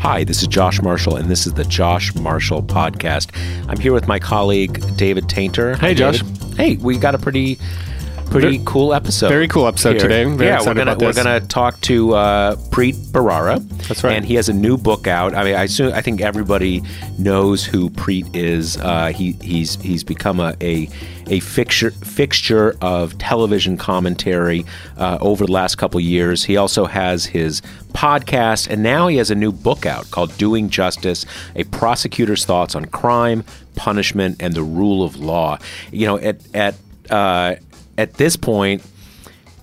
Hi, this is Josh Marshall, and this is the Josh Marshall Podcast. I'm here with my colleague, David Taintor. Hey, Josh. David. Hey, we got a pretty pretty cool episode. very cool episode here. today. Very yeah, we're gonna we're gonna talk to uh, Preet Bharara. That's right. And he has a new book out. I mean, I assume, I think everybody knows who Preet is. Uh, he he's he's become a a, a fixture fixture of television commentary uh, over the last couple years. He also has his podcast, and now he has a new book out called "Doing Justice: A Prosecutor's Thoughts on Crime, Punishment, and the Rule of Law." You know, at at uh, at this point,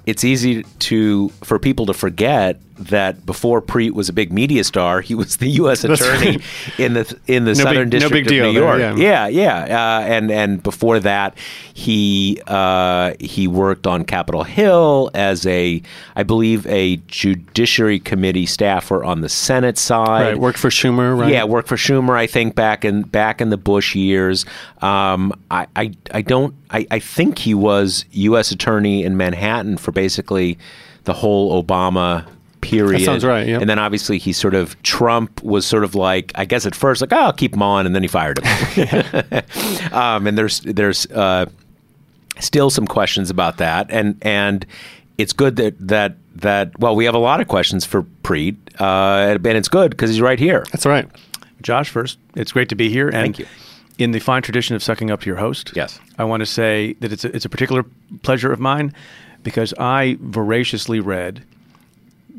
it's easy to for people to forget that before Preet was a big media star, he was the U.S. Attorney in the in the No Southern big- no District big deal of New there, York. yeah. yeah, yeah. Uh, and and before that, he uh, he worked on Capitol Hill as a, I believe, a Judiciary Committee staffer on the Senate side. Right, worked for Schumer, right? Yeah, worked for Schumer. I think back in back in the Bush years. Um, I, I I don't. I, I think he was U.S. attorney in Manhattan for basically the whole Obama period. That sounds right, yeah. And then obviously he sort of Trump was sort of like I guess at first like oh I'll keep him on and then he fired him. um, and there's there's uh, still some questions about that and and it's good that that that well we have a lot of questions for Preet uh, and it's good because he's right here. That's right. Josh, first, it's great to be here. And Thank you. In the fine tradition of sucking up to your host, Yes. I want to say that it's a, it's a particular pleasure of mine because I voraciously read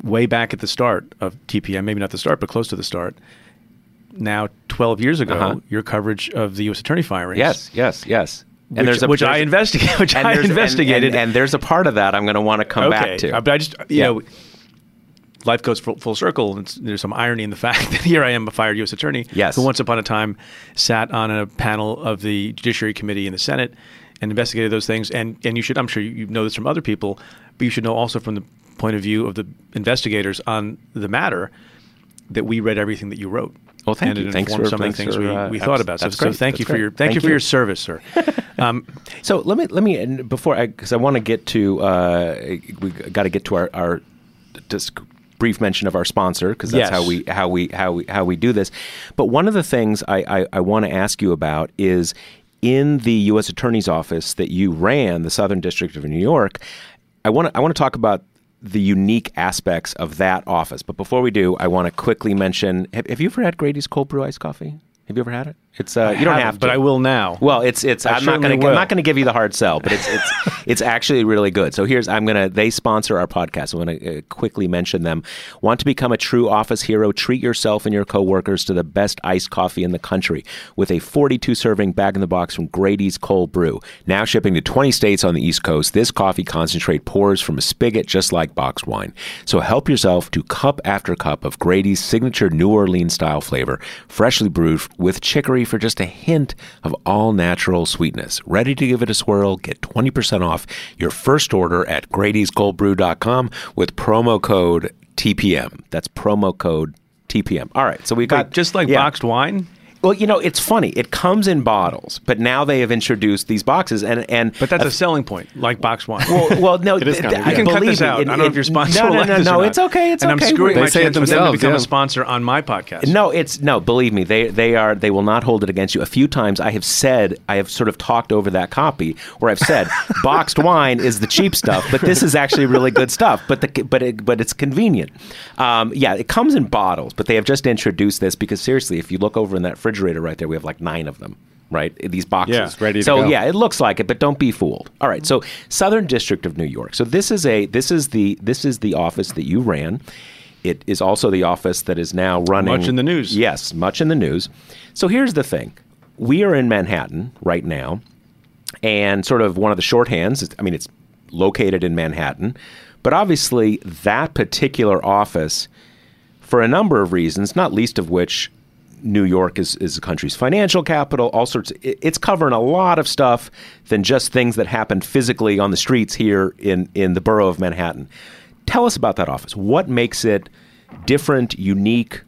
way back at the start of TPM, maybe not the start, but close to the start. Now, 12 years ago, Uh-huh. your coverage of the U.S. attorney firings. Yes, yes, yes. Which, which I investigated. Which and I there's- and- investigated. and, and there's a part of that I'm going to want to come okay. back to. But I just, you Yeah. know, life goes full, full circle. And it's, there's some irony in the fact that here I am, a fired U.S. attorney, Yes. who once upon a time sat on a panel of the Judiciary Committee in the Senate and investigated those things. And and you should, I'm sure you know this from other people, but you should know also from the point of view of the investigators on the matter that we read everything that you wrote. Well, thank and you. it Thanks informed for- some of the things for, we, uh, we abs- thought about. So, so thank That's you for great. your thank, Thank you for your service, sir. um, So let me let me and before I because I want to get to uh, we got to get to our our just brief mention of our sponsor because that's Yes. how we how we how we how we do this. But one of the things I I, I want to ask you about is in the U.S. Attorney's office that you ran, the Southern District of New York. I want to I want to talk about the unique aspects of that office. But before we do, I want to quickly mention: Have, have you ever had Grady's cold brew iced coffee? Have you ever had it? It's uh, you don't haven't, to, but I will now. Well, it's it's. I I'm not going to. I'm not going to give you the hard sell, but it's it's it's actually really good. So here's I'm going to. They sponsor our podcast. I'm going to uh, quickly mention them. Want to become a true office hero? Treat yourself and your coworkers to the best iced coffee in the country with a 42 serving bag in the box from Grady's Cold Brew. Now shipping to 20 states on the East Coast. This coffee concentrate pours from a spigot just like boxed wine. So help yourself to cup after cup of Grady's signature New Orleans style flavor, freshly brewed with chicory for just a hint of all natural sweetness. Ready to give it a swirl? Get 20% off your first order at Grady'sColdBrew.com with promo code TPM. That's promo code TPM. All right, so we got Wait, just like yeah. boxed wine. Well, you know, it's funny. It comes in bottles, but now they have introduced these boxes, and and But that's a selling point, like box wine. well, well, no, It is th- kind of, yeah. I can cut believe this me, out. it- I don't know it- if your sponsor No, will no, like no, or no. not. It's okay. It's and okay. I'm screwing They my say it chance for them to themselves, become yeah. a sponsor on my podcast. No, it's no. Believe me, they they are. They will not hold it against you. A few times I have said, I have sort of talked over that copy where I've said, boxed wine is the cheap stuff, but this is actually really good stuff. But the but it, but it's convenient. Um, yeah, it comes in bottles, but they have just introduced this because seriously, if you look over in that refrigerator right there, we have like nine of them. Right, these boxes. Yeah, ready to so yeah, it looks like it, but don't be fooled. All right, so Southern District of New York. So this is a this is the this is the office that you ran. It is also the office that is now running Much in the news. Yes, much in the news. So here's the thing: we are in Manhattan right now, and sort of one of the shorthands. is- I mean, it's located in Manhattan, But obviously, that particular office, for a number of reasons, not least of which New York is, is the country's financial capital, all sorts. It, it's covering a lot of stuff than just things that happened physically on the streets here in, in the borough of Manhattan. Tell us about that office. What makes it different, unique,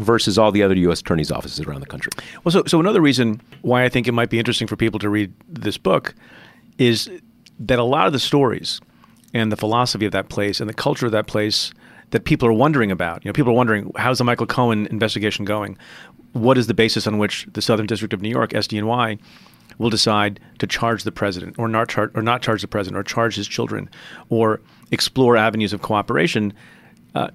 versus all the other U.S. attorneys' offices around the country? Well, so, so another reason why I think it might be interesting for people to read this book is that a lot of the stories and the philosophy of that place and the culture of that place that people are wondering about. You know, people are wondering how's the Michael Cohen investigation going? What is the basis on which the Southern District of New York, SDNY, will decide to charge the president or not charge or not charge the president or charge his children or explore avenues of cooperation? Uh,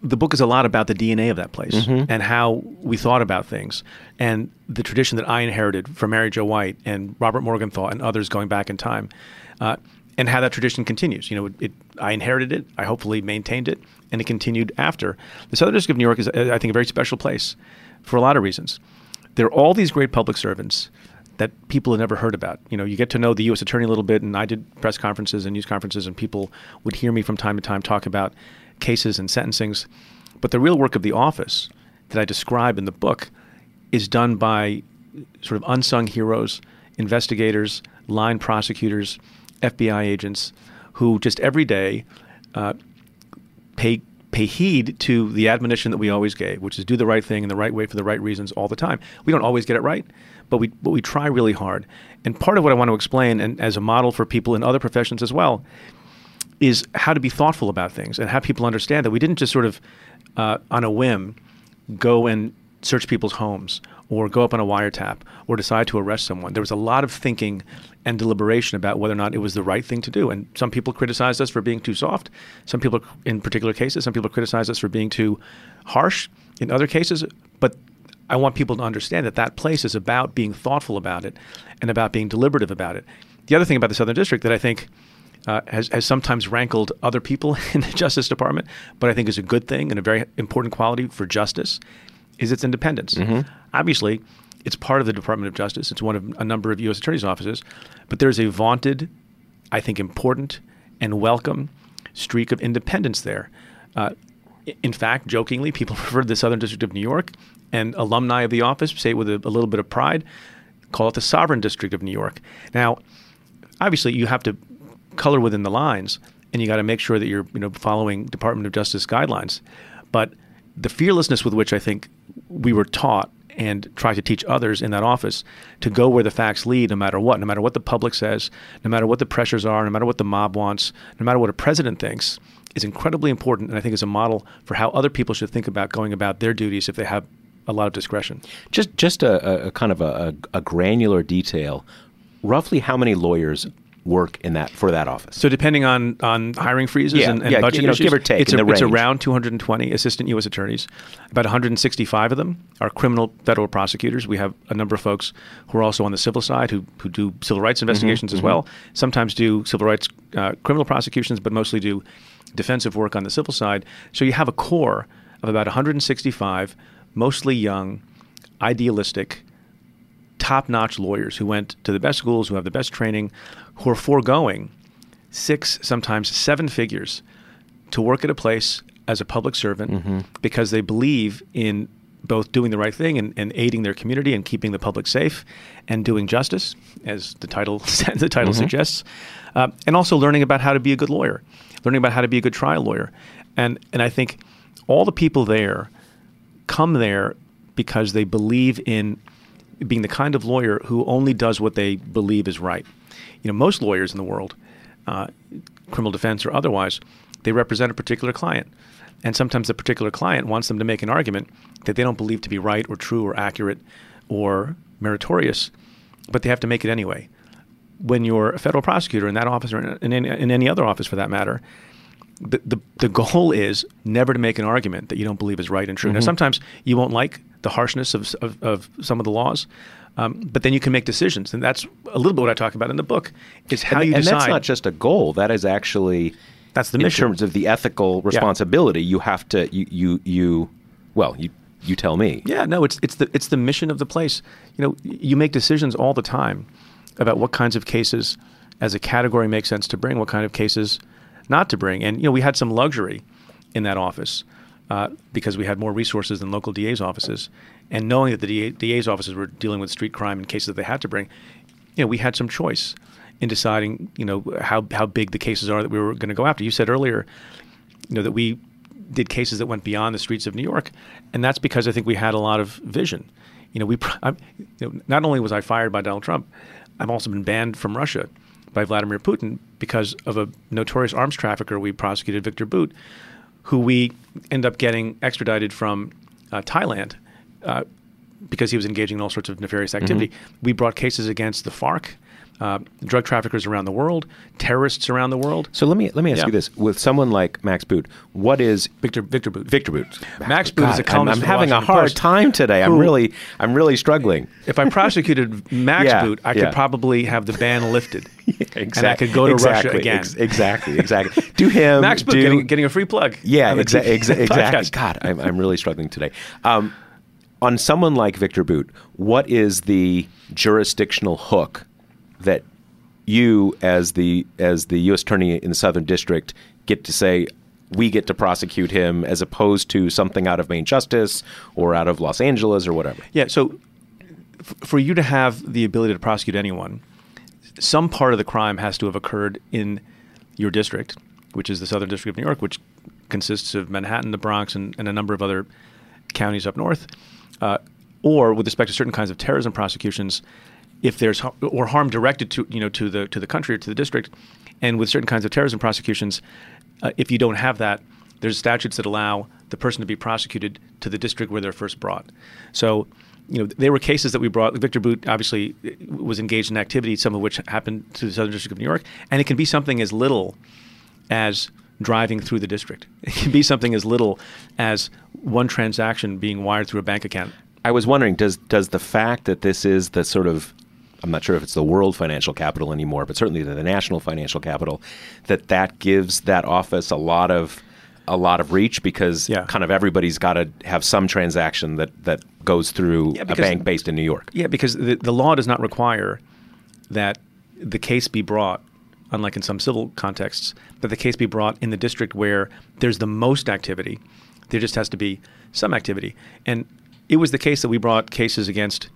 the book is a lot about the DNA of that place mm-hmm. and how we thought about things and the tradition that I inherited from Mary Jo White and Robert Morgenthau and others going back in time. Uh, and how that tradition continues. You know, it, it, I inherited it, I hopefully maintained it, and it continued after. The Southern District of New York is, I think, a very special place for a lot of reasons. There are all these great public servants that people have never heard about. You know, you get to know the U.S. Attorney a little bit, and I did press conferences and news conferences, and people would hear me from time to time talk about cases and sentencings. But the real work of the office that I describe in the book is done by sort of unsung heroes, investigators, line prosecutors, FBI agents who just every day uh, pay pay heed to the admonition that we always gave, which is do the right thing in the right way for the right reasons all the time. We don't always get it right, but we but we try really hard. And part of what I want to explain, and as a model for people in other professions as well, is how to be thoughtful about things and have people understand that we didn't just sort of uh, on a whim go and search people's homes or go up on a wiretap or decide to arrest someone. There was a lot of thinking and deliberation about whether or not it was the right thing to do. And some people criticized us for being too soft. Some people, in particular cases, some people criticized us for being too harsh in other cases. But I want people to understand that that place is about being thoughtful about it and about being deliberative about it. The other thing about the Southern District that I think uh, has, has sometimes rankled other people in the Justice Department, but I think is a good thing and a very important quality for justice, is its independence. Mm-hmm. Obviously, it's part of the Department of Justice. It's one of a number of U.S. attorneys' offices, but there's a vaunted, I think, important and welcome streak of independence there. Uh, in fact, jokingly, people refer to the Southern District of New York, and alumni of the office say it with a, a little bit of pride, call it the Sovereign District of New York. Now, obviously, you have to color within the lines, and you got to make sure that you're you know following Department of Justice guidelines. But the fearlessness with which I think we were taught and try to teach others in that office to go where the facts lead no matter what, no matter what the public says, no matter what the pressures are, no matter what the mob wants, no matter what a president thinks, is incredibly important and I think is a model for how other people should think about going about their duties if they have a lot of discretion. Just just a, a kind of a, a, granular detail. Roughly how many lawyers work in that for that office? So depending on on hiring freezes yeah, and, and yeah, budget you know, issues, give or take, it's, a, it's around 220 assistant U.S. attorneys. About 165 of them are criminal federal prosecutors. We have a number of folks who are also on the civil side who who do civil rights mm-hmm, investigations mm-hmm, as well. Sometimes do civil rights uh, criminal prosecutions, but mostly do defensive work on the civil side. So you have a core of about 165, mostly young, idealistic top notch lawyers who went to the best schools, who have the best training, who are foregoing six, sometimes seven figures to work at a place as a public servant mm-hmm. because they believe in both doing the right thing and, and, aiding their community and keeping the public safe and doing justice, as the title the title mm-hmm. suggests, uh, and also learning about how to be a good lawyer, learning about how to be a good trial lawyer, and and I think all the people there come there because they believe in being the kind of lawyer who only does what they believe is right. You know, most lawyers in the world, uh, criminal defense or otherwise, they represent a particular client. And sometimes the particular client wants them to make an argument that they don't believe to be right or true or accurate or meritorious, but they have to make it anyway. When you're a federal prosecutor in that office or in any, in any other office for that matter, the, the, the goal is never to make an argument that you don't believe is right and true. Mm-hmm. Now, sometimes you won't like the harshness of, of, of some of the laws. Um, but then you can make decisions, and that's a little bit what I talk about in the book. Is how and, you and decide. And that's not just a goal; that is actually that's the mission. In terms of the ethical responsibility, yeah. you have to you you you well you you tell me. Yeah, no, it's it's the it's the mission of the place. You know, you make decisions all the time about what kinds of cases, as a category, make sense to bring. What kind of cases not to bring. And you know, we had some luxury in that office uh, because we had more resources than local DA's offices, and knowing that the DA, DA's offices were dealing with street crime in cases that they had to bring, you know, we had some choice in deciding, you know, how how big the cases are that we were going to go after. You said earlier, you know, that we did cases that went beyond the streets of New York, and that's because I think we had a lot of vision. You know, we you know, not only was I fired by Donald Trump, I've also been banned from Russia by Vladimir Putin because of a notorious arms trafficker we prosecuted, Victor Bout, who we end up getting extradited from uh, Thailand uh, because he was engaging in all sorts of nefarious activity. Mm-hmm. We brought cases against the FARC uh, drug traffickers around the world, terrorists around the world. So let me let me ask yeah. you this: with someone like Max Boot, what is Victor Victor Bout? Victor Bout. Max Boot is a columnist. I'm, I'm having a hard Post, time today. I'm really I'm really struggling. If I prosecuted Max yeah, Boot, I yeah. could probably have the ban lifted. exactly. And I could go to exactly, Russia again. Ex- exactly. Exactly. Do him. Max Boot do, getting, getting, a free plug. Yeah. Exa- exa- exactly. God, I'm, I'm really struggling today. Um, on someone like Victor Bout, what is the jurisdictional hook that you as the as the U.S. Attorney in the Southern District get to say we get to prosecute him as opposed to something out of Main Justice or out of Los Angeles or whatever. Yeah. So f- for you to have the ability to prosecute anyone, some part of the crime has to have occurred in your district, which is the Southern District of New York, which consists of Manhattan, the Bronx, and, and a number of other counties up north. Uh, or with respect to certain kinds of terrorism prosecutions, if there's or harm directed to you know to the to the country or to the district, and with certain kinds of terrorism prosecutions, uh, if you don't have that, there's statutes that allow the person to be prosecuted to the district where they're first brought. So, you know, there were cases that we brought. Victor Bout obviously uh, was engaged in activity, some of which happened to the Southern District of New York, and it can be something as little as driving through the district. It can be something as little as one transaction being wired through a bank account. I was wondering, does does the fact that this is the sort of I'm not sure if it's the world financial capital anymore, but certainly the national financial capital, that that gives that office a lot of a lot of reach because yeah. kind of everybody's got to have some transaction that that goes through yeah, because, a bank based in New York. Yeah, because the, the law does not require that the case be brought, unlike in some civil contexts, that the case be brought in the district where there's the most activity. There just has to be some activity, and it was the case that we brought cases against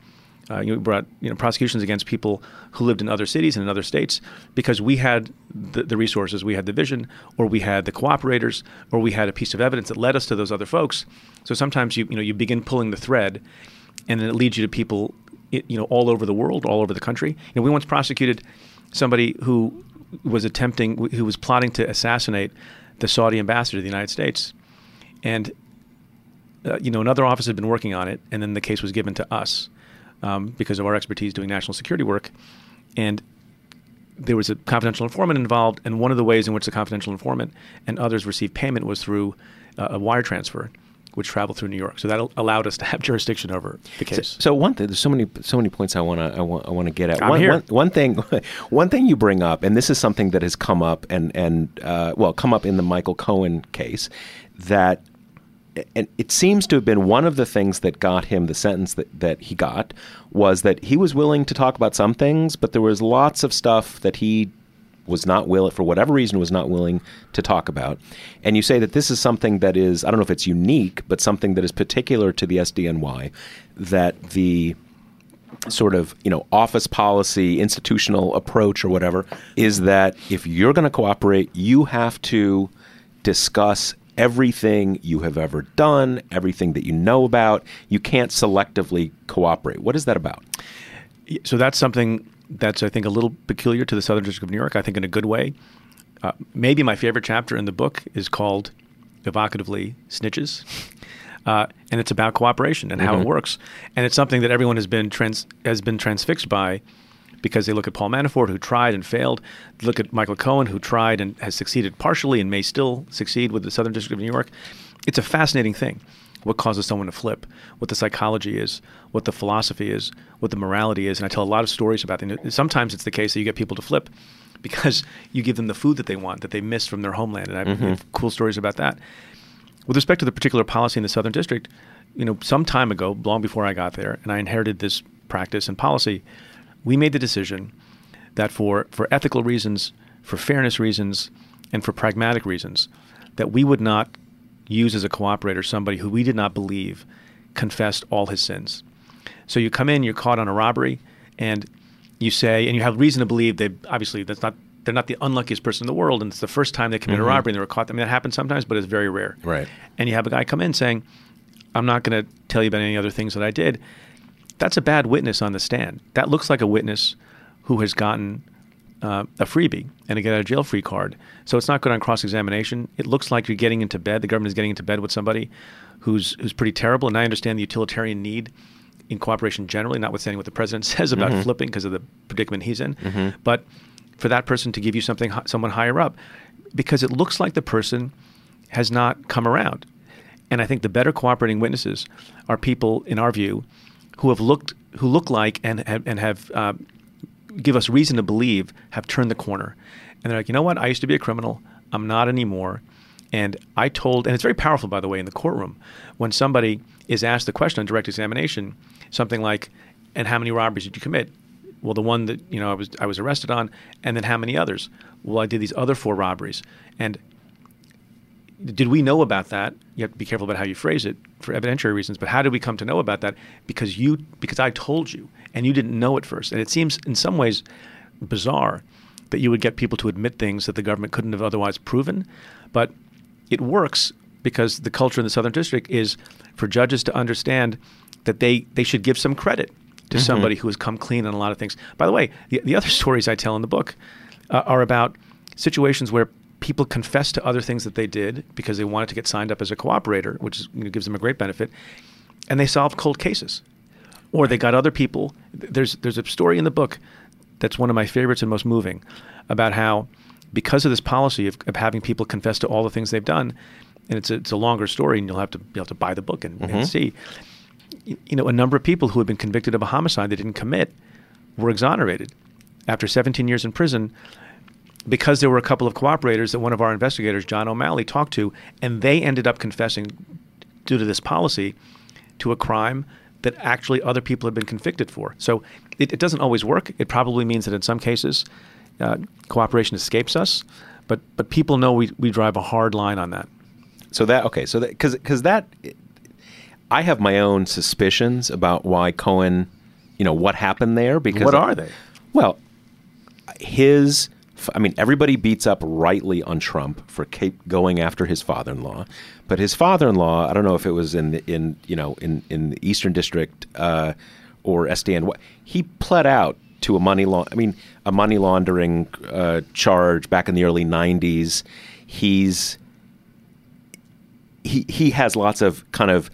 uh, you know, we brought you know prosecutions against people who lived in other cities and in other states because we had the, the, resources, we had the vision, or we had the cooperators, or we had a piece of evidence that led us to those other folks. So sometimes you you know you begin pulling the thread, and then it leads you to people you know all over the world, all over the country. You know, we once prosecuted somebody who was attempting, who was plotting to assassinate the Saudi ambassador to the United States, and uh, you know another office had been working on it, and then the case was given to us um, because of our expertise doing national security work. And there was a confidential informant involved, and one of the ways in which the confidential informant and others received payment was through uh, a wire transfer, which traveled through New York. So that allowed us to have jurisdiction over the case. So, so one thing, there's so many so many points I want to I want I want to get at. I'm one, here. One, one thing one thing you bring up, and this is something that has come up and and uh, well come up in the Michael Cohen case, that and it seems to have been one of the things that got him the sentence that, that he got was that he was willing to talk about some things, but there was lots of stuff that he was not willing, for whatever reason, was not willing to talk about. And you say that this is something that is, I don't know if it's unique, but something that is particular to the SDNY, that the sort of you know office policy institutional approach or whatever is that if you're going to cooperate you have to discuss everything you have ever done, everything that you know about. You can't selectively cooperate. What is that about? So that's something that's, I think, a little peculiar to the Southern District of New York, I think, in a good way. Uh, maybe my favorite chapter in the book is called evocatively Snitches. Uh, and it's about cooperation and how mm-hmm. it works. And it's something that everyone has been trans- has been transfixed by because they look at Paul Manafort, who tried and failed. They look at Michael Cohen, who tried and has succeeded partially and may still succeed with the Southern District of New York. It's a fascinating thing. What causes someone to flip? What the psychology is? What the philosophy is? What the morality is? And I tell a lot of stories about it. Sometimes it's the case that you get people to flip because you give them the food that they want that they miss from their homeland. And I mm-hmm. have cool stories about that. With respect to the particular policy in the Southern District, you know, some time ago, long before I got there, and I inherited this practice and policy we made the decision that for, for ethical reasons, for fairness reasons, and for pragmatic reasons that we would not use as a cooperator somebody who we did not believe confessed all his sins. So you come in, you're caught on a robbery, and you say, and you have reason to believe they obviously that's not they're not the unluckiest person in the world, and it's the first time they commit a mm-hmm. robbery and they were caught. I mean, that happens sometimes, but it's very rare. Right. And you have a guy come in saying, "I'm not going to tell you about any other things that I did." That's a bad witness on the stand. That looks like a witness who has gotten uh, a freebie and a get out of jail free card. So it's not good on cross examination. It looks like you're getting into bed. The government is getting into bed with somebody who's who's pretty terrible. And I understand the utilitarian need in cooperation generally, notwithstanding what the president says about Mm-hmm. flipping because of the predicament he's in. But for that person to give you something, someone higher up, because it looks like the person has not come around. And I think the better cooperating witnesses are people, in our view, who have looked, who look like and have, and have uh, give us reason to believe have turned the corner. And they're like, you know what? I used to be a criminal. I'm not anymore. And I told, and it's very powerful, by the way, in the courtroom when somebody is asked the question on direct examination, something like, "And how many robberies did you commit?" Well, the one that you know I was I was arrested on, and then how many others? Well, I did these other four robberies, and did we know about that? You have to be careful about how you phrase it for evidentiary reasons. But how did we come to know about that? Because you, because I told you, and you didn't know at first. And it seems, in some ways, bizarre that you would get people to admit things that the government couldn't have otherwise proven. But it works because the culture in the Southern District is for judges to understand that they they should give some credit to somebody who has come clean on a lot of things. By the way, the, the other stories I tell in the book uh, are about situations where people confess to other things that they did because they wanted to get signed up as a cooperator, which is, you know, gives them a great benefit, and they solved cold cases. Or they got other people. There's there's a story in the book that's one of my favorites and most moving about how because of this policy of, of having people confess to all the things they've done, and it's a, it's a longer story, and you'll have to you'll have to buy the book and, and mm-hmm. see. y- You know, a number of people who had been convicted of a homicide they didn't commit were exonerated after 17 years in prison because there were a couple of cooperators that one of our investigators, John O'Malley, talked to, and they ended up confessing due to this policy to a crime that actually other people had been convicted for. So it, it doesn't always work. It probably means that in some cases, uh, cooperation escapes us, but but people know we, we drive a hard line on that. So that okay, so that because because that I have my own suspicions about why Cohen, you know, what happened there. Because What are they? Well, his. I mean, everybody beats up rightly on Trump for going after his father-in-law, but his father-in-law. I don't know if it was in the, in you know in in the Eastern District uh, or SDN, he pled out to a money law. I mean, a money laundering uh, charge back in the early '90s. He's he he has lots of kind of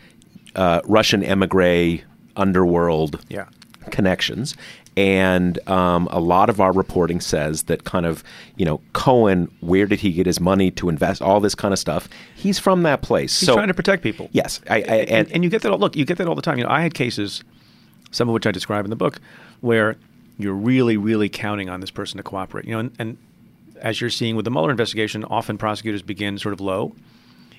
uh, Russian emigre underworld Yeah. connections. And um, a lot of our reporting says that kind of, you know, Cohen, where did he get his money to invest? All this kind of stuff. He's from that place. He's so trying to protect people. Yes, I, I, and, and, and you get that. all- Look, you get that all the time. You know, I had cases, some of which I describe in the book, where you're really, really counting on this person to cooperate. You know, and, and as you're seeing with the Mueller investigation, often prosecutors begin sort of low,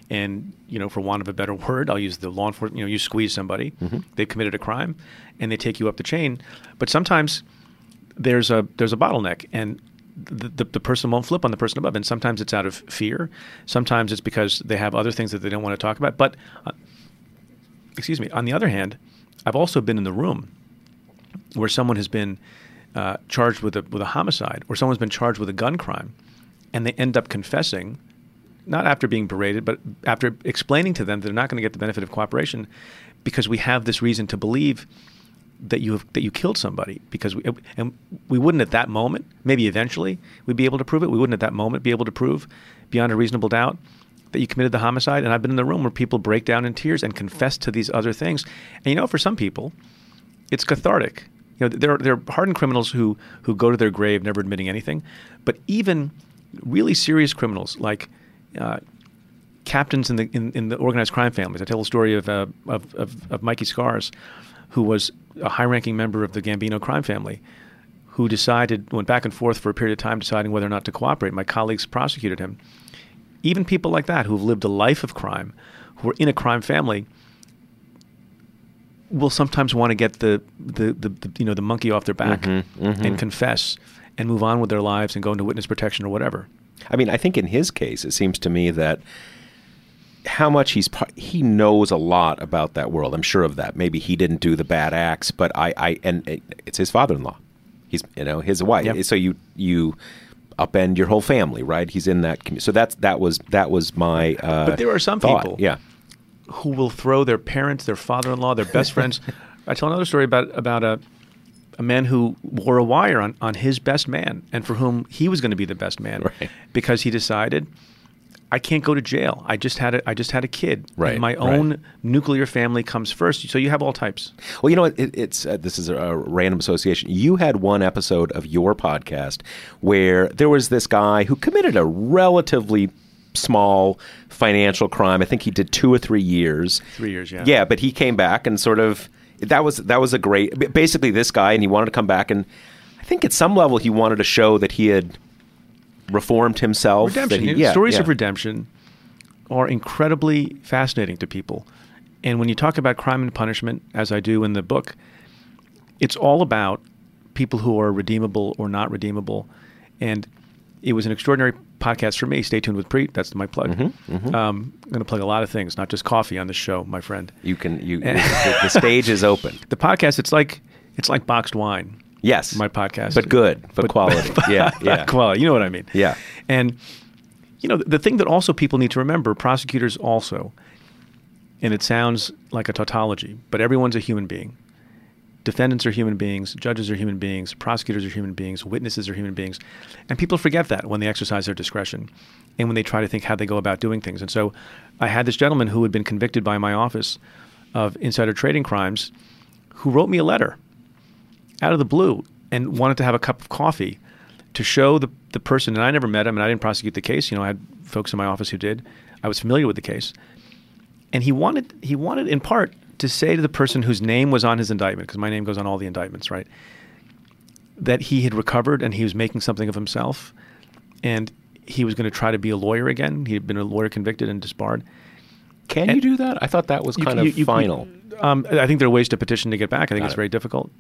and you know, for want of a better word, I'll use the law enforcement. You know, you squeeze somebody, they've committed a crime, and they take you up the chain. But sometimes there's a there's a bottleneck, and the, the, the person won't flip on the person above. And sometimes it's out of fear. Sometimes it's because they have other things that they don't want to talk about. But uh, excuse me. On the other hand, I've also been in the room where someone has been uh, charged with a with a homicide, or someone's been charged with a gun crime, and they end up confessing, not after being berated, but after explaining to them that they're not going to get the benefit of cooperation, because we have this reason to believe that you have that you killed somebody because we and we wouldn't at that moment maybe eventually we'd be able to prove it. We wouldn't at that moment be able to prove beyond a reasonable doubt that you committed the homicide. And I've been in the room where people break down in tears and confess to these other things. And you know for some people it's cathartic. You know there there are hardened criminals who who go to their grave never admitting anything. But even really serious criminals like uh, captains in the in, in the organized crime families. I tell the story of, uh, of, of of Mikey Scars, who was a high-ranking member of the Gambino crime family, who decided went back and forth for a period of time deciding whether or not to cooperate. My colleagues prosecuted him. Even people like that who've lived a life of crime, who are in a crime family, will sometimes want to get the, the, the, the you know the monkey off their back and confess and move on with their lives and go into witness protection or whatever. I mean, I think in his case, it seems to me that how much he's he knows a lot about that world. I'm sure of that. Maybe he didn't do the bad acts, but I, I and it, it's his father-in-law. He's you know his wife. Yep. So you you upend your whole family, right? He's in that community. So that's that was that was my. Uh, But there are some thought. people- yeah. who will throw their parents, their father-in-law, their best friends. I tell another story about about a a man who wore a wire on, on his best man and for whom he was going to be the best man Right. because he decided I can't go to jail. I just had a I just had a kid. Right, my right. own nuclear family comes first. So you have all types. Well, you know what? It, it's uh, this is a random association. You had one episode of your podcast where there was this guy who committed a relatively small financial crime. I think he did two or three years. Three years, yeah. Yeah, but he came back and sort of that was that was a great. Basically, this guy and he wanted to come back and I think at some level he wanted to show that he had reformed himself. redemption. he- yeah, stories yeah. of redemption are incredibly fascinating to people. And when you talk about crime and punishment, as I do in the book, it's all about people who are redeemable or not redeemable. And it was an extraordinary podcast for me. Stay tuned with Preet. That's my plug. Mm-hmm, Um, I'm going to plug a lot of things, not just coffee on this show, my friend. You can you the, the stage is open. The podcast, it's like it's like boxed wine. Yes, My podcast, but good, but, quality. yeah, yeah. quality. You know what I mean? Yeah. And you know, the thing that also people need to remember, prosecutors also, and it sounds like a tautology, but everyone's a human being. Defendants are human beings, judges are human beings, prosecutors are human beings, witnesses are human beings. And people forget that when they exercise their discretion and when they try to think how they go about doing things. And so I had this gentleman who had been convicted by my office of insider trading crimes who wrote me a letter out of the blue and wanted to have a cup of coffee to show the, the person, and I never met him and I didn't prosecute the case. You know, I had folks in my office who did. I was familiar with the case. And he wanted, he wanted in part to say to the person whose name was on his indictment, because my name goes on all the indictments, right? That he had recovered and he was making something of himself. And he was going to try to be a lawyer again. He had been a lawyer convicted and disbarred. Can you do that? I thought that was You- kind you- of you- final. Um, I think there are ways to petition to get back. I think Got it's it. very difficult,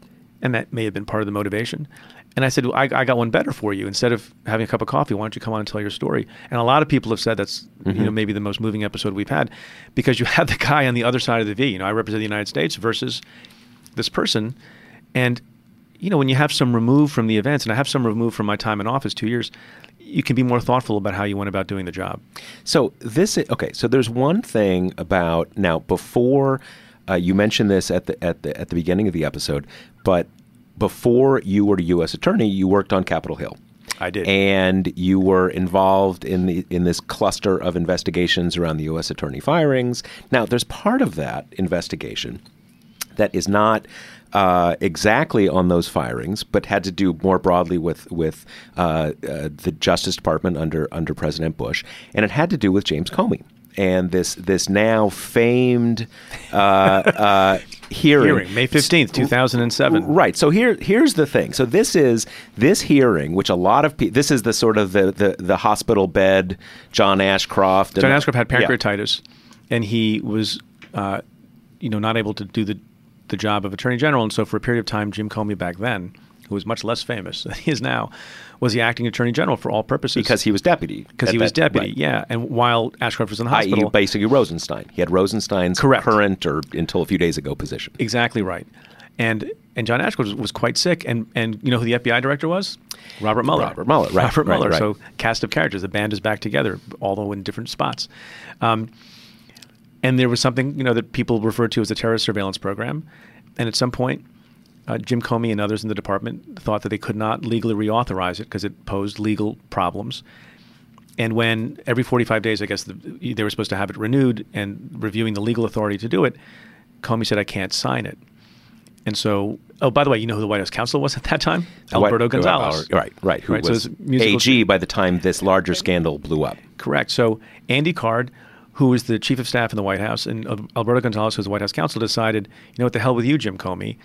and that may have been part of the motivation. And I said, well, I, I got one better for you. Instead of having a cup of coffee, why don't you come on and tell your story? And a lot of people have said that's you Mm-hmm. know maybe the most moving episode we've had, because you have the guy on the other side of the V. You know, I represent the United States versus this person, and you know when you have some removed from the events, and I have some removed from my time in office, two years. You can be more thoughtful about how you went about doing the job. So this is okay. So there's one thing about now before uh, you mentioned this at the at the at the beginning of the episode, but before you were a U.S. attorney, you worked on Capitol Hill. I did. and you were involved in the in this cluster of investigations around the U.S. attorney firings. Now, there's part of that investigation that is not uh, exactly on those firings, but had to do more broadly with with uh, uh, the Justice Department under under President Bush, and it had to do with James Comey and this this now famed uh, uh, hearing. Hearing May fifteenth, two thousand and seven. Right. So here here's the thing. So this is this hearing, which a lot of people. This is the sort of the the, the hospital bed, John Ashcroft. and- John Ashcroft had Yeah. pancreatitis, and he was, uh, you know, not able to do the the job of attorney general. And so, for a period of time, Jim Comey back then, who was much less famous than he is now, was the acting attorney general for all purposes because he was deputy. because he was deputy. right. Yeah, and while Ashcroft was in the hospital, basically Rosenstein. He had Rosenstein's Correct. current or until a few days ago position. exactly right. And and John Ashcroft was, was quite sick, and and you know who the FBI director was? Robert Mueller. Robert Mueller, right, Robert right, Mueller. right. So cast of characters. The band is back together, although in different spots. Um, and there was something you know that people referred to as the terrorist surveillance program. And at some point, uh, Jim Comey and others in the department thought that they could not legally reauthorize it because it posed legal problems. And when every 45 days, I guess the, they were supposed to have it renewed and reviewing the legal authority to do it, Comey said, I can't sign it. And so, oh, by the way, you know who the White House counsel was at that time? Alberto What- uh, Gonzales. Uh, right, right. Who Right, so was musical- AG by the time this larger scandal blew up. Correct. So Andy Card, who was the chief of staff in the White House, and uh, Alberto Gonzales, who was the White House counsel, decided, you know what, the hell with you, Jim Comey.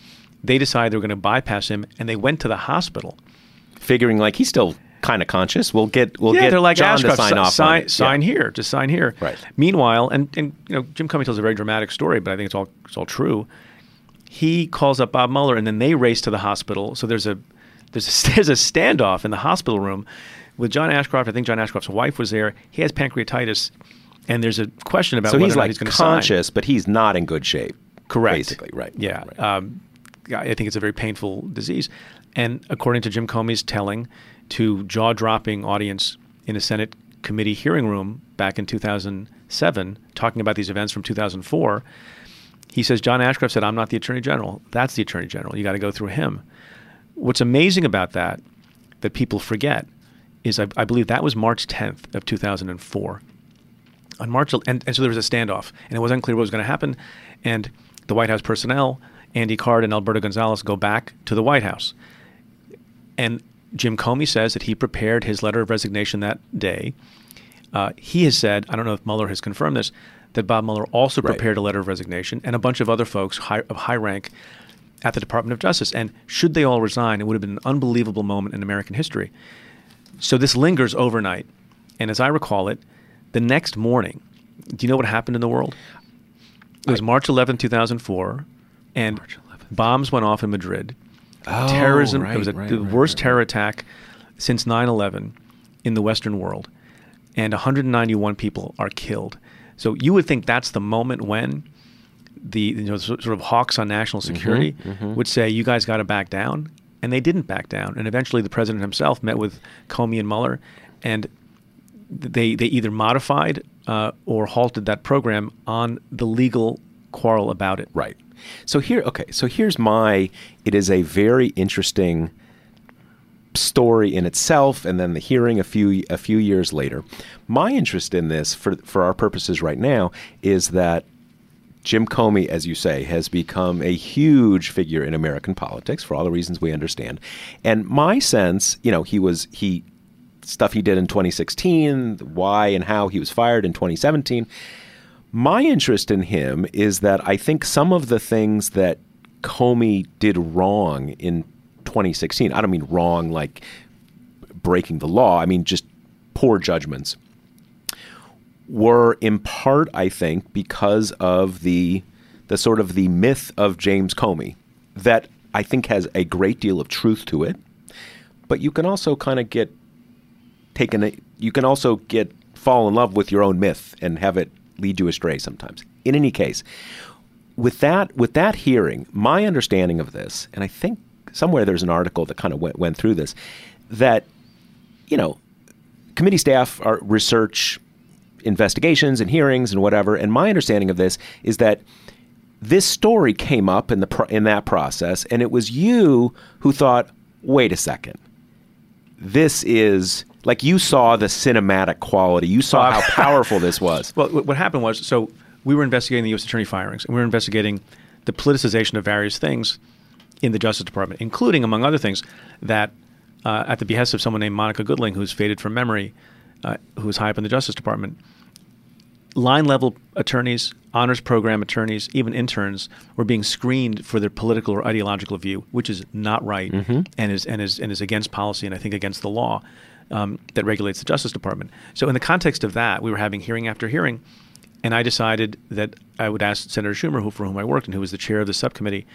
They decided they were going to bypass him, and they went to the hospital. Figuring like he's still kind of conscious. We'll get we'll yeah, get they're like John to sign si- off. Sign, sign Yeah. here, just sign here. Right. Meanwhile, and and you know, Jim Comey tells a very dramatic story, but I think it's all it's all true. He calls up Bob Mueller, and then they race to the hospital. So there's a there's a, there's a standoff in the hospital room With John Ashcroft, I think John Ashcroft's wife was there. He has pancreatitis, and there's a question about so whether he's or not like he's to conscious, but he's not in good shape. Correct. Basically, right. Yeah. right. Um, I think it's a very painful disease. And according to Jim Comey's telling to jaw dropping audience in a Senate committee hearing room back in 2007, talking about these events from 2004, he says, John Ashcroft said, I'm not the Attorney General. That's the Attorney General. You got to go through him. What's amazing about that, that people forget, is I, I believe that was March 10th of 2004 on March, and, and so there was a standoff, and it was unclear what was going to happen. And the White House personnel, Andy Card and Alberto Gonzales, go back to the White House. And Jim Comey says that he prepared his letter of resignation that day. Uh, he has said, I don't know if Mueller has confirmed this, that Bob Mueller also Right. prepared a letter of resignation, and a bunch of other folks high, of high rank at the Department of Justice. And should they all resign, it would have been an unbelievable moment in American history. So this lingers overnight. And as I recall it, the next morning, do you know what happened in the world? It was March 11, 2004, and bombs went off in Madrid. Oh, Terrorism, right, it was a, right, the right, worst terror attack since 9 11 in the Western world. And 191 people are killed. So you would think that's the moment when the you know sort of hawks on national Mm-hmm, security would say you guys got to back down, and they didn't back down. And eventually, the president himself met with Comey and Mueller, and they they either modified uh, or halted that program on the legal quarrel about it. Right. So here, okay. So here's my. It is a very interesting story in itself, and then the hearing a few a few years later. My interest in this, for for our purposes right now, is that Jim Comey, as you say, has become a huge figure in American politics for all the reasons we understand. And my sense, you know, he was he stuff he did in 2016, why and how he was fired in 2017. My interest in him is that I think some of the things that Comey did wrong in 2016, I don't mean wrong like breaking the law, I mean just poor judgments, were in part, I think, because of the the sort of the myth of James Comey that I think has a great deal of truth to it. But you can also kind of get taken you can also get fall in love with your own myth and have it lead you astray sometimes. In any case, with that with that hearing, my understanding of this, and I think somewhere there's an article that kind of went, went through this, that you know, committee staff are research investigations and hearings and whatever. And my understanding of this is that this story came up in the in that process, and it was you who thought, "Wait a second, this is." Like you saw the cinematic quality, you saw how powerful this was. Well, what happened was, so we were investigating the U.S. attorney firings, and we were investigating the politicization of various things in the Justice Department, including, among other things, that uh, at the behest of someone named Monica Goodling, who's faded from memory, uh, who was high up in the Justice Department, line level attorneys, honors program attorneys, even interns were being screened for their political or ideological view, which is not right and is and is and is against policy and I think against the law um, that regulates the Justice Department. So in the context of that, we were having hearing after hearing, and I decided that I would ask Senator Schumer, who for whom I worked and who was the chair of the subcommittee,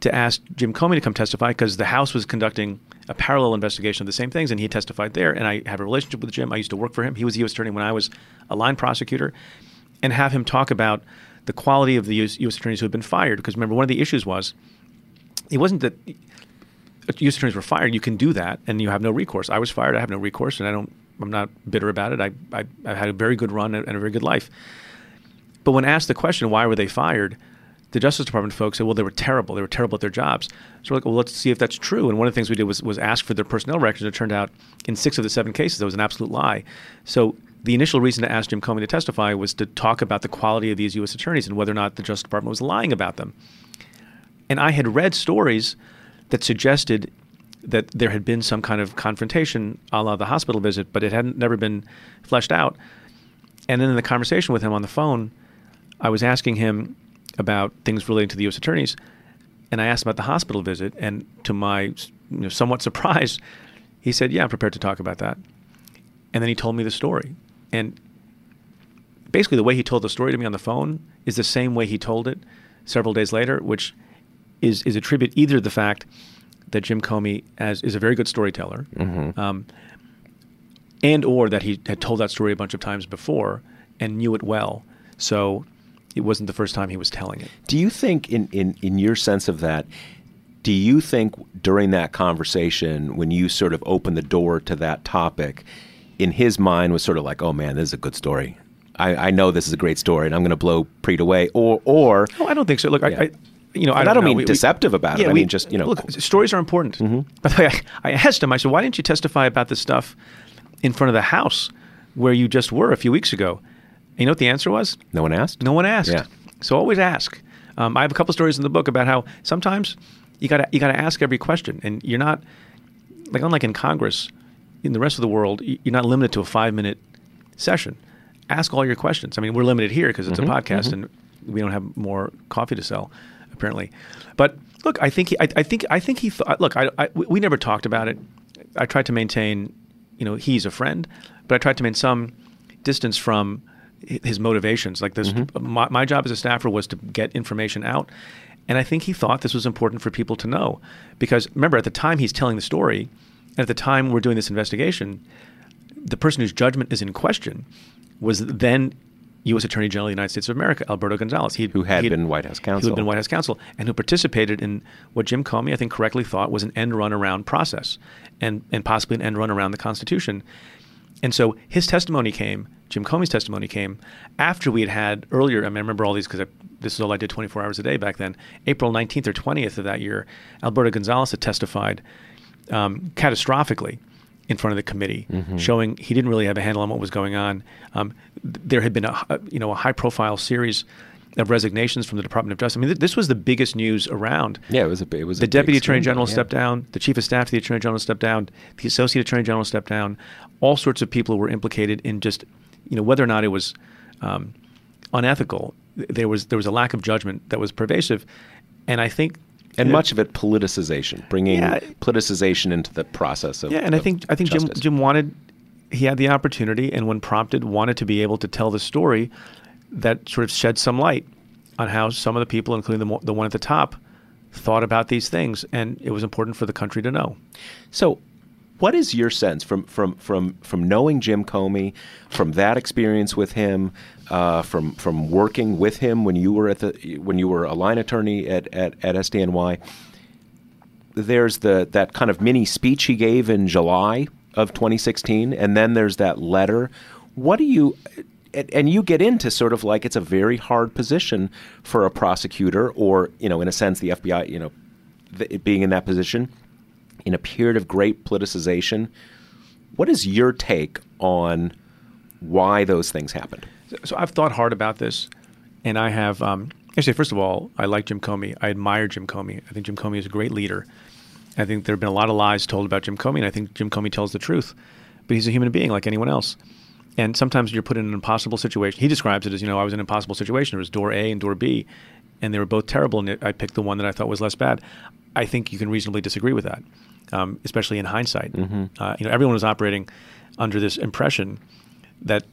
to ask Jim Comey to come testify because the House was conducting a parallel investigation of the same things, and he testified there. And I have a relationship with Jim. I used to work for him. He was the U.S. attorney when I was a line prosecutor, and have him talk about the quality of the U.S. U.S. attorneys who had been fired. Because remember, one of the issues was it wasn't that U.S. attorneys were fired. You can do that, and you have no recourse. I was fired. I have no recourse, and I don't. I'm not bitter about it. I I, I had a very good run and a very good life. But when asked the question, why were they fired? The Justice Department folks said, well, they were terrible. They were terrible at their jobs. So we're like, well, let's see if that's true. And one of the things we did was, was ask for their personnel records. And it turned out in six of the seven cases, that was an absolute lie. So the initial reason to ask Jim Comey to testify was to talk about the quality of these U.S. attorneys and whether or not the Justice Department was lying about them. And I had read stories that suggested that there had been some kind of confrontation a la the hospital visit, but it hadn't never been fleshed out. And then in the conversation with him on the phone, I was asking him about things relating to the U.S. attorneys, and I asked about the hospital visit. And to my you know, somewhat surprise, he said, "Yeah, I'm prepared to talk about that." And then he told me the story. And basically, the way he told the story to me on the phone is the same way he told it several days later, which is is a tribute either to the fact that Jim Comey as is a very good storyteller, um, and or that he had told that story a bunch of times before and knew it well. So it wasn't the first time he was telling it. Do you think, in, in, in your sense of that, do you think during that conversation, when you sort of opened the door to that topic, in his mind was sort of like, oh man, this is a good story. I, I know this is a great story, and I'm going to blow Preet away. Or, or no, I don't think so. Look, yeah. I, I, you know, I don't, I don't mean we, deceptive about yeah, it. I we, mean just you know, look, stories are important. Mm-hmm. By the way, I, I asked him. I said, why didn't you testify about this stuff in front of the House where you just were a few weeks ago? And you know what the answer was? No one asked. No one asked. Yeah. So always ask. Um, I have a couple stories in the book about how sometimes you got to you got to ask every question, and you're not like unlike in Congress, in the rest of the world, you're not limited to a five minute session. Ask all your questions. I mean, we're limited here because it's mm-hmm, a podcast mm-hmm. and we don't have more coffee to sell, apparently. But look, I think he, I, I think I think he thought. Look, I, I, we never talked about it. I tried to maintain, you know, he's a friend, but I tried to maintain some distance from his motivations. Like this, Mm-hmm. my, my job as a staffer was to get information out, and I think he thought this was important for people to know, because remember at the time he's telling the story, and at the time we're doing this investigation, the person whose judgment is in question was then U.S. Attorney General of the United States of America, Alberto Gonzales. He, who had been White House counsel. Who had been White House counsel and who participated in what Jim Comey, I think, correctly thought was an end run around process and, and possibly an end run around the Constitution. And so his testimony came, Jim Comey's testimony came after we had had earlier. I, mean, I remember all these because this is all I did 24 hours a day back then. April 19th or 20th of that year, Alberto Gonzales had testified um, catastrophically in front of the committee, mm-hmm. showing he didn't really have a handle on what was going on. Um, th- there had been a you know a high profile series of resignations from the Department of Justice. I mean, th- this was the biggest news around. Yeah, it was a it was the Deputy Attorney General yeah. stepped down, the Chief of Staff to the Attorney General stepped down, the Associate Attorney General stepped down. All sorts of people were implicated in just you know whether or not it was um, unethical. There was there was a lack of judgment that was pervasive, and I think and much of it politicization, bringing Yeah. politicization into the process of Yeah, and I think I think Jim justice. Jim wanted he had the opportunity, and when prompted, wanted to be able to tell the story that sort of shed some light on how some of the people, including the the one at the top, thought about these things, and it was important for the country to know. So, what is your sense from from from from knowing Jim Comey, from that experience with him, uh, from from working with him when you were at the when you were a line attorney at at, at SDNY? There's the that kind of mini speech he gave in July of 2016, and then there's that letter. What do you? and- you get into sort of like it's a very hard position for a prosecutor, or you know, in a sense, the FBI, you know, being in that position in a period of great politicization. What is your take on why those things happened? So I've thought hard about this, and I have. Um, actually, first of all, I like Jim Comey. I admire Jim Comey. I think Jim Comey is a great leader. I think there have been a lot of lies told about Jim Comey, and I think Jim Comey tells the truth. But he's a human being like anyone else. And sometimes you're put in an impossible situation. He describes it as, you know, I was in an impossible situation. There was door A and door B, and they were both terrible, and I picked the one that I thought was less bad. I think you can reasonably disagree with that, um, especially in hindsight. Uh, you know, everyone was operating under this impression that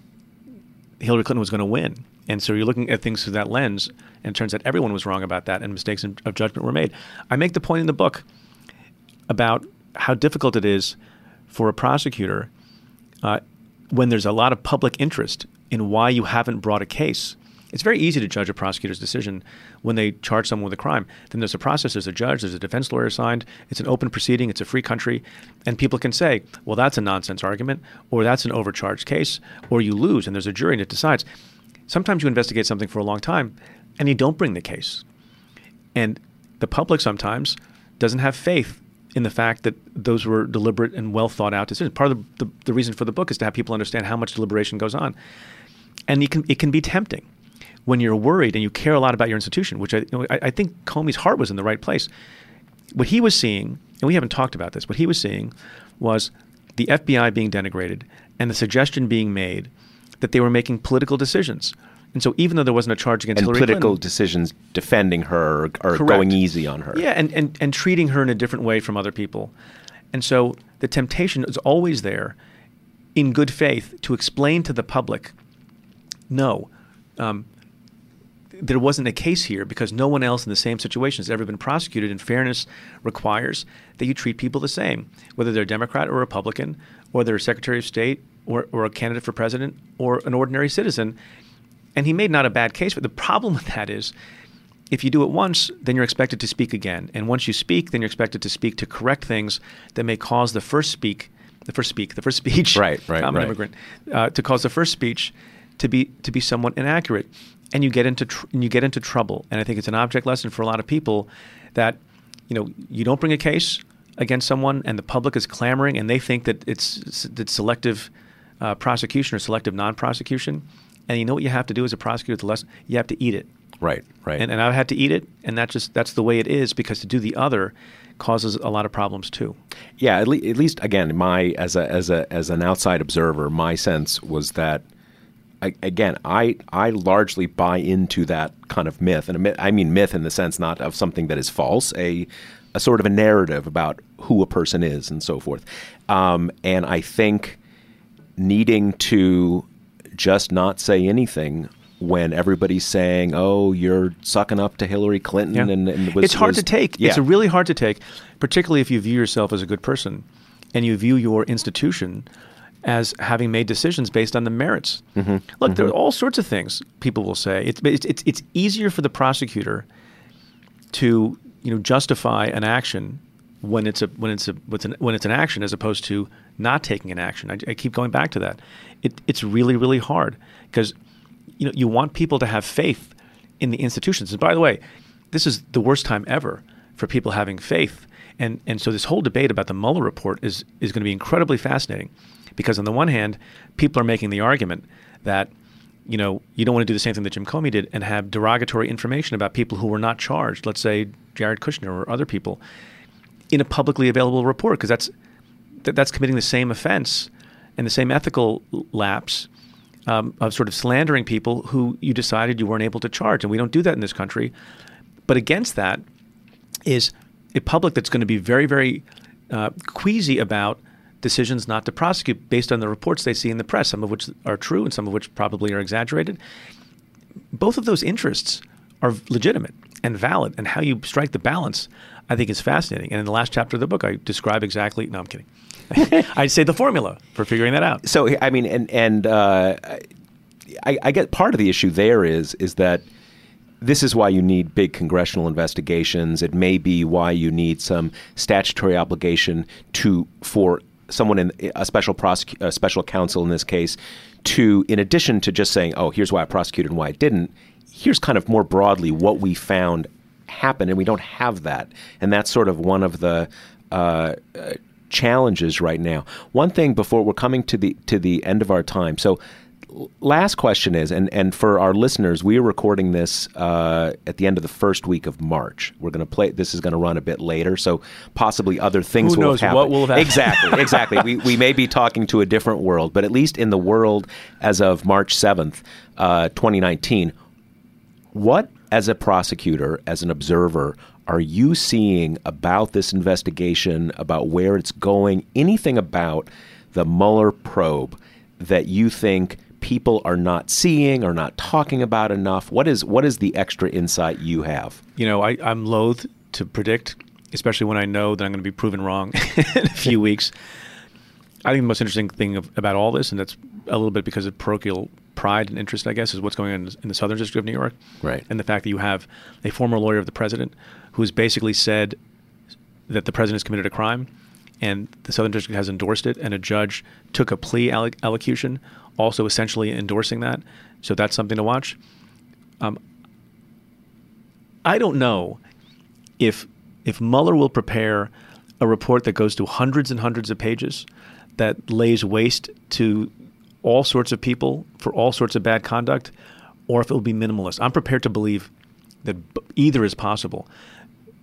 Hillary Clinton was going to win. And so you're looking at things through that lens, and it turns out everyone was wrong about that, and mistakes in- of judgment were made. I make the point in the book about how difficult it is for a prosecutor uh, when there's a lot of public interest in why you haven't brought a case. It's very easy to judge a prosecutor's decision when they charge someone with a crime. Then there's a process, there's a judge, there's a defense lawyer assigned, it's an open proceeding, it's a free country, and people can say, well, that's a nonsense argument, or that's an overcharged case, or you lose, and there's a jury and it decides. Sometimes you investigate something for a long time and you don't bring the case. And the public sometimes doesn't have faith in the fact that those were deliberate and well thought out decisions. Part of the, the, the reason for the book is to have people understand how much deliberation goes on. And it can, it can be tempting when you're worried and you care a lot about your institution, which I, you know, I, I think Comey's heart was in the right place. What he was seeing, and we haven't talked about this, what he was seeing was the FBI being denigrated and the suggestion being made that they were making political decisions. And so even though there wasn't a charge against And Hillary political Clinton, decisions defending her or, or going easy on her. yeah, and, and, and treating her in a different way from other people. And so the temptation is always there in good faith to explain to the public no, um, there wasn't a case here because no one else in the same situation has ever been prosecuted, and fairness requires that you treat people the same, whether they're Democrat or Republican, or they're Secretary of State or, or a candidate for president or an ordinary citizen. And he made not a bad case, but the problem with that is if you do it once, then you're expected to speak again. And once you speak, then you're expected to speak to correct things that may cause the first speak, the first speak, the first speech. Right, right, I'm right. an immigrant. Uh, to cause the first speech to be to be somewhat inaccurate, and you get into tr- and you get into trouble. And I think it's an object lesson for a lot of people that you know you don't bring a case against someone, and the public is clamoring, and they think that it's that selective uh, prosecution or selective non-prosecution. And you know what you have to do as a prosecutor? The lesson you have to eat it. Right, right. And, and I've had to eat it, and that's just that's the way it is because to do the other causes a lot of problems too. Yeah, at, le- at least again, my as a as a as an outside observer, my sense was that I, again, I I largely buy into that kind of myth, and myth, I mean myth in the sense not of something that is false, a a sort of a narrative about who a person is and so forth. Um, and I think needing to just not say anything when everybody's saying, "Oh, you're sucking up to Hillary Clinton," and, and was, it's hard was- to take. Yeah. It's really hard to take, particularly if you view yourself as a good person and you view your institution as having made decisions based on the merits. Mm-hmm. Look, there are all sorts of things people will say. It's, it's, it's, it's easier for the prosecutor to you know justify an action when it's a when it's a when it's an, when it's an action as opposed to not taking an action. I, I keep going back to that. It, it's really really hard because you know you want people to have faith in the institutions. And by the way, this is the worst time ever for people having faith. And and so this whole debate about the Mueller report is is going to be incredibly fascinating because on the one hand, people are making the argument that you know, you don't want to do the same thing that Jim Comey did and have derogatory information about people who were not charged, let's say Jared Kushner or other people, in a publicly available report, because that's that, that's committing the same offense and the same ethical lapse um, of sort of slandering people who you decided you weren't able to charge, and we don't do that in this country. But against that is a public that's going to be very, very uh, queasy about decisions not to prosecute based on the reports they see in the press, some of which are true and some of which probably are exaggerated. Both of those interests are legitimate and valid, and how you strike the balance, I think, is fascinating. And in the last chapter of the book, I describe exactly. No, I'm kidding. I'd say the formula for figuring that out. so I mean, and and uh, I, I get part of the issue there is is that this is why you need big congressional investigations. It may be why you need some statutory obligation to for someone in a special prosecu- a special counsel in this case to, in addition to just saying, "Oh, here's why I prosecuted and why I didn't." Here's kind of more broadly what we found happened, and we don't have that, and that's sort of one of the. Uh, uh, challenges right now. One thing before we're coming to the to the end of our time. So last question is and and for our listeners, we are recording this uh, at the end of the first week of March. We're going to play this is going to run a bit later, so possibly other things Who will knows have what will have happened. Exactly, exactly. we we may be talking to a different world, but at least in the world as of March 7th, uh, 2019, what, as a prosecutor, as an observer, are you seeing about this investigation, about where it's going, anything about the Mueller probe that you think people are not seeing or not talking about enough? What is what is the extra insight you have? You know, I, I'm loath to predict, especially when I know that I'm going to be proven wrong in a few weeks. I think the most interesting thing of, about all this, and that's a little bit because of parochial pride and interest, I guess, is what's going on in the- Southern District of New York. Right. And the fact that you have a former lawyer of the president who has basically said that the president has committed a crime, and the Southern District has endorsed it, and a judge took a plea alloc- allocution, also essentially endorsing that. So that's something to watch. Um, I don't know if if Mueller will prepare a report that goes to hundreds and hundreds of pages that lays waste to all sorts of people for all sorts of bad conduct, or if it will be minimalist. I'm prepared to believe that either is possible.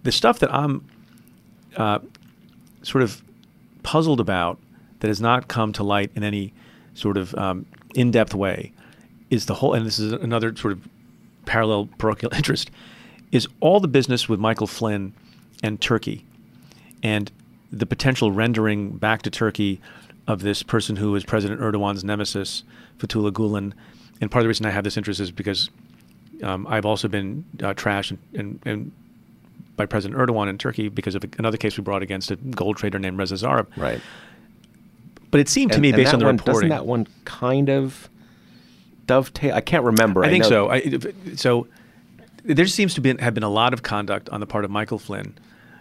The stuff that I'm uh, sort of puzzled about that has not come to light in any sort of um, in-depth way is the whole, and this is another sort of parallel parochial interest, is all the business with Michael Flynn and Turkey, and the potential rendering back to Turkey of this person who is President Erdogan's nemesis, Fethullah Gulen. And part of the reason I have this interest is because um, I've also been uh, trashed and, and, and by President Erdogan in Turkey because of another case we brought against a gold trader named Reza Zarrab. Right. But it seemed to And- me, based on the one, reporting, doesn't that one kind of dovetail? I can't remember. I think know- so. I, so there seems to be, have been a lot of conduct on the part of Michael Flynn,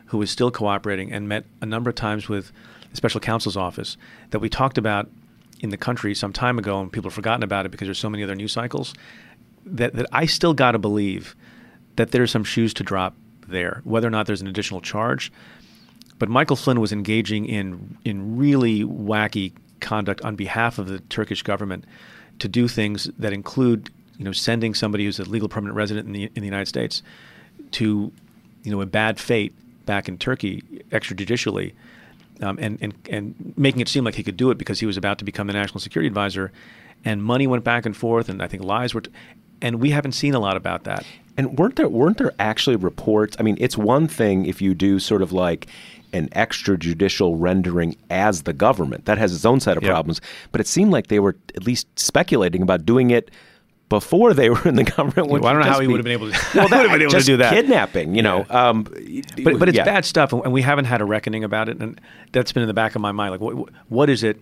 who is still cooperating and met a number of times with the special counsel's office that we talked about in the country some time ago, and people have forgotten about it because there's so many other news cycles. That that I still got to believe that there's some shoes to drop there, whether or not there's an additional charge. But Michael Flynn was engaging in in really wacky conduct on behalf of the Turkish government to do things that include, you know, sending somebody who's a legal permanent resident in the in the United States to, you know, a bad fate back in Turkey extrajudicially, um, and and and making it seem like he could do it because he was about to become the national security advisor, and money went back and forth, and I think lies were, t- and we haven't seen a lot about that. And weren't there weren't there actually reports? I mean, it's one thing if you do sort of like an extrajudicial rendering as the government. That has its own set of Yeah. problems. But it seemed like they were at least speculating about doing it before they were in the government. Well, I don't know how he be- would have been able to. Well, would have been able to do that. Kidnapping, you know. Um, but but it's yeah. bad stuff, and we haven't had a reckoning about it, and that's been in the back of my mind. Like, what what is it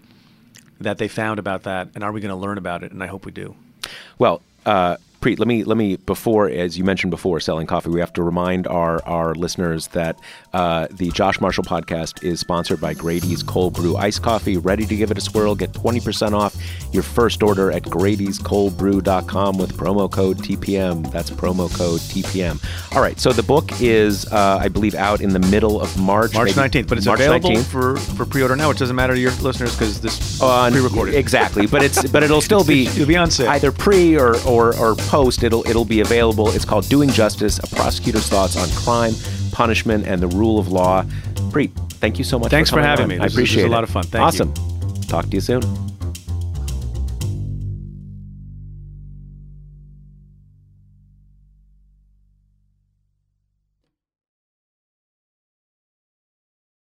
that they found about that, and are we going to learn about it? And I hope we do. Well, uh, Preet, let me let me before, as you mentioned before, selling coffee. We have to remind our our listeners that uh, the Josh Marshall podcast is sponsored by Grady's Cold Brew Iced Coffee. Ready to give it a swirl? Get twenty percent off your first order at Grady'sColdBrew.com with promo code TPM. That's promo code TPM. All right. So the book is, uh, I believe, out in the middle of March. March nineteenth, but it's March available 19th. for for pre-order now, which doesn't matter to your listeners because this on pre-recorded. Exactly, but it's but it'll still be It'll be on sale. either pre or, or or post. It'll it'll be available. It's called Doing Justice: A Prosecutor's Thoughts on Crime, Punishment, and the Rule of Law. Preet, thank you so much. Thanks for coming having on. me. I appreciate was- this was a lot of fun. Thank you. awesome. Talk to you soon.